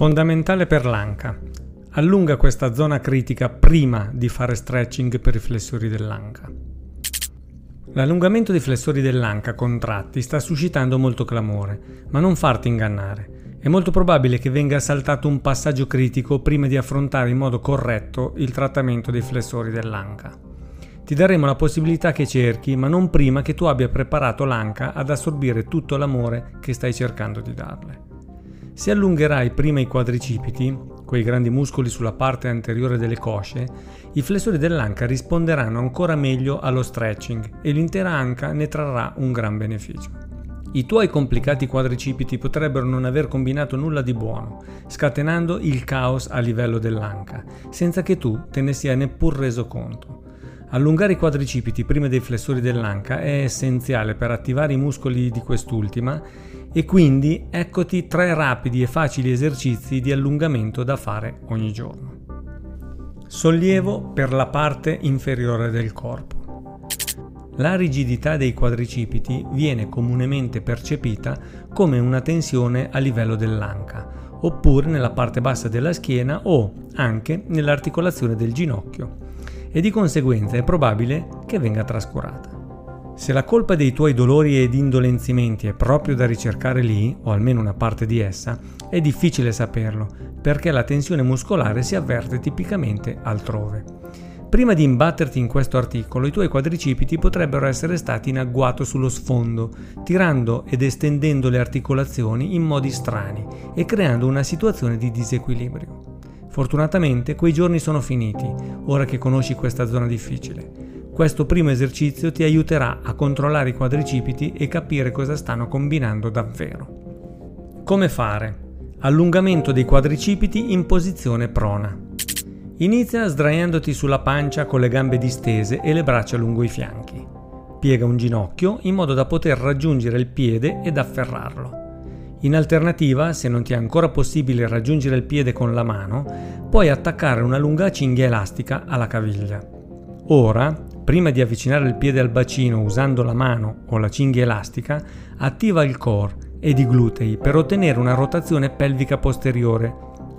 Fondamentale per l'anca. Allunga questa zona critica prima di fare stretching per i flessori dell'anca. L'allungamento dei flessori dell'anca contratti sta suscitando molto clamore, ma non farti ingannare. È molto probabile che venga saltato un passaggio critico prima di affrontare in modo corretto il trattamento dei flessori dell'anca. Ti daremo la possibilità che cerchi, ma non prima che tu abbia preparato l'anca ad assorbire tutto l'amore che stai cercando di darle. Se allungherai prima i quadricipiti, quei grandi muscoli sulla parte anteriore delle cosce, i flessori dell'anca risponderanno ancora meglio allo stretching e l'intera anca ne trarrà un gran beneficio. I tuoi complicati quadricipiti potrebbero non aver combinato nulla di buono, scatenando il caos a livello dell'anca, senza che tu te ne sia neppur reso conto. Allungare i quadricipiti prima dei flessori dell'anca è essenziale per attivare i muscoli di quest'ultima e quindi eccoti tre rapidi e facili esercizi di allungamento da fare ogni giorno. Sollievo per la parte inferiore del corpo. La rigidità dei quadricipiti viene comunemente percepita come una tensione a livello dell'anca, oppure nella parte bassa della schiena o anche nell'articolazione del ginocchio e di conseguenza è probabile che venga trascurata. Se la colpa dei tuoi dolori ed indolenzimenti è proprio da ricercare lì, o almeno una parte di essa, è difficile saperlo, perché la tensione muscolare si avverte tipicamente altrove. Prima di imbatterti in questo articolo, i tuoi quadricipiti potrebbero essere stati in agguato sullo sfondo, tirando ed estendendo le articolazioni in modi strani e creando una situazione di disequilibrio. Fortunatamente quei giorni sono finiti, ora che conosci questa zona difficile. Questo primo esercizio ti aiuterà a controllare i quadricipiti e capire cosa stanno combinando davvero. Come fare? Allungamento dei quadricipiti in posizione prona. Inizia sdraiandoti sulla pancia con le gambe distese e le braccia lungo i fianchi. Piega un ginocchio in modo da poter raggiungere il piede ed afferrarlo. In alternativa, se non ti è ancora possibile raggiungere il piede con la mano, puoi attaccare una lunga cinghia elastica alla caviglia. Ora, prima di avvicinare il piede al bacino usando la mano o la cinghia elastica, attiva il core ed i glutei per ottenere una rotazione pelvica posteriore,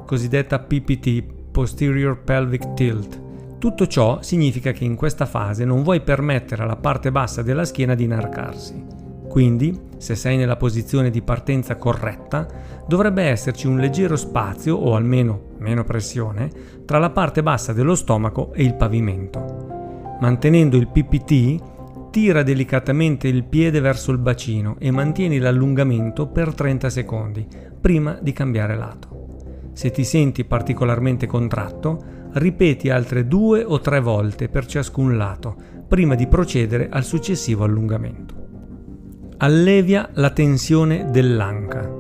cosiddetta PPT, Posterior Pelvic Tilt. Tutto ciò significa che in questa fase non vuoi permettere alla parte bassa della schiena di inarcarsi. Quindi, se sei nella posizione di partenza corretta, dovrebbe esserci un leggero spazio, o almeno meno pressione, tra la parte bassa dello stomaco e il pavimento. Mantenendo il PPT, tira delicatamente il piede verso il bacino e mantieni l'allungamento per 30 secondi, prima di cambiare lato. Se ti senti particolarmente contratto, ripeti altre due o tre volte per ciascun lato, prima di procedere al successivo allungamento allevia la tensione dell'anca.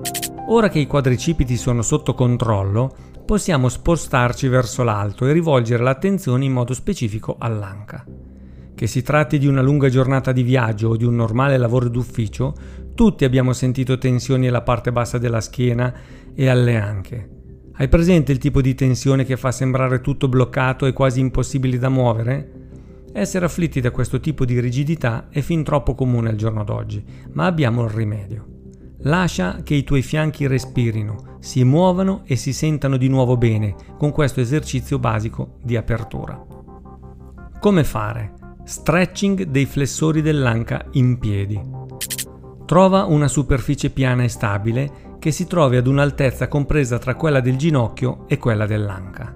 Ora che i quadricipiti sono sotto controllo, possiamo spostarci verso l'alto e rivolgere l'attenzione in modo specifico all'anca. Che si tratti di una lunga giornata di viaggio o di un normale lavoro d'ufficio, tutti abbiamo sentito tensioni alla parte bassa della schiena e alle anche. Hai presente il tipo di tensione che fa sembrare tutto bloccato e quasi impossibile da muovere? Essere afflitti da questo tipo di rigidità è fin troppo comune al giorno d'oggi, ma abbiamo il rimedio. Lascia che i tuoi fianchi respirino, si muovano e si sentano di nuovo bene con questo esercizio basico di apertura. Come fare? Stretching dei flessori dell'anca in piedi. Trova una superficie piana e stabile che si trovi ad un'altezza compresa tra quella del ginocchio e quella dell'anca.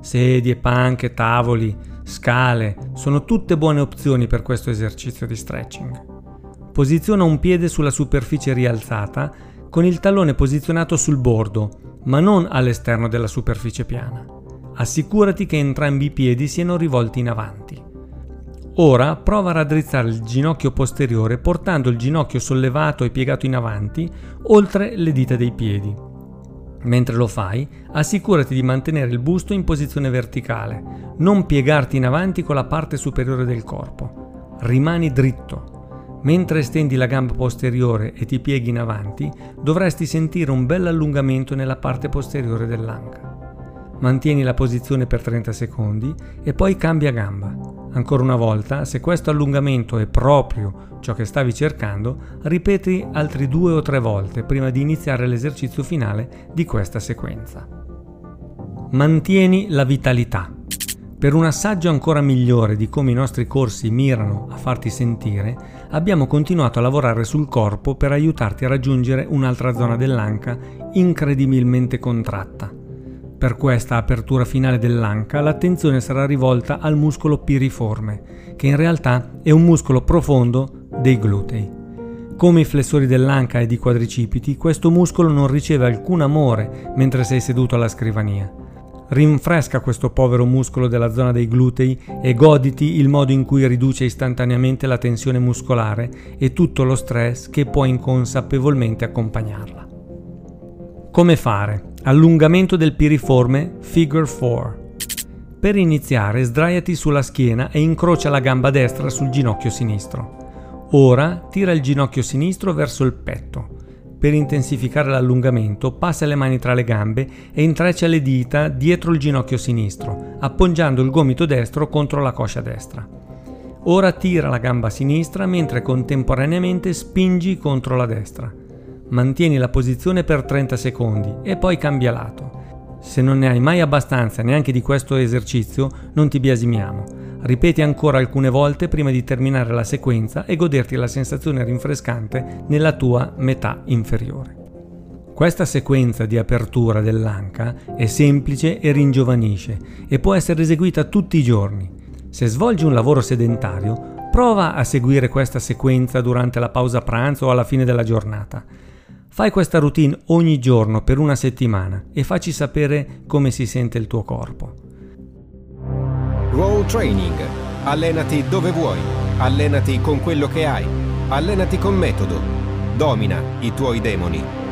Sedie, panche, tavoli, scale, sono tutte buone opzioni per questo esercizio di stretching. Posiziona un piede sulla superficie rialzata con il tallone posizionato sul bordo, ma non all'esterno della superficie piana. Assicurati che entrambi i piedi siano rivolti in avanti. Ora prova a raddrizzare il ginocchio posteriore portando il ginocchio sollevato e piegato in avanti oltre le dita dei piedi Mentre lo fai, assicurati di mantenere il busto in posizione verticale, non piegarti in avanti con la parte superiore del corpo. Rimani dritto. Mentre estendi la gamba posteriore e ti pieghi in avanti, dovresti sentire un bel allungamento nella parte posteriore dell'anca. Mantieni la posizione per 30 secondi e poi cambia gamba. Ancora una volta, se questo allungamento è proprio ciò che stavi cercando, ripeti altri due o tre volte prima di iniziare l'esercizio finale di questa sequenza. Mantieni la vitalità. Per un assaggio ancora migliore di come i nostri corsi mirano a farti sentire, abbiamo continuato a lavorare sul corpo per aiutarti a raggiungere un'altra zona dell'anca incredibilmente contratta. Per questa apertura finale dell'anca l'attenzione sarà rivolta al muscolo piriforme, che in realtà è un muscolo profondo dei glutei. Come i flessori dell'anca e di quadricipiti, questo muscolo non riceve alcun amore mentre sei seduto alla scrivania Rinfresca questo povero muscolo della zona dei glutei e goditi il modo in cui riduce istantaneamente la tensione muscolare e tutto lo stress che può inconsapevolmente accompagnarla. Come fare? Allungamento del piriforme Figure 4. Per iniziare sdraiati sulla schiena e incrocia la gamba destra sul ginocchio sinistro. Ora tira il ginocchio sinistro verso il petto. Per intensificare l'allungamento, passa le mani tra le gambe e intreccia le dita dietro il ginocchio sinistro, appoggiando il gomito destro contro la coscia destra. Ora tira la gamba sinistra mentre contemporaneamente spingi contro la destra. Mantieni la posizione per 30 secondi e poi cambia lato. Se non ne hai mai abbastanza neanche di questo esercizio, non ti biasimiamo. Ripeti ancora alcune volte prima di terminare la sequenza e goderti la sensazione rinfrescante nella tua metà inferiore. Questa sequenza di apertura dell'anca è semplice e ringiovanisce e può essere eseguita tutti i giorni. Se svolgi un lavoro sedentario, prova a seguire questa sequenza durante la pausa pranzo o alla fine della giornata. Fai questa routine ogni giorno per una settimana e facci sapere come si sente il tuo corpo. Roll Training. Allenati dove vuoi. Allenati con quello che hai. Allenati con metodo. Domina i tuoi demoni.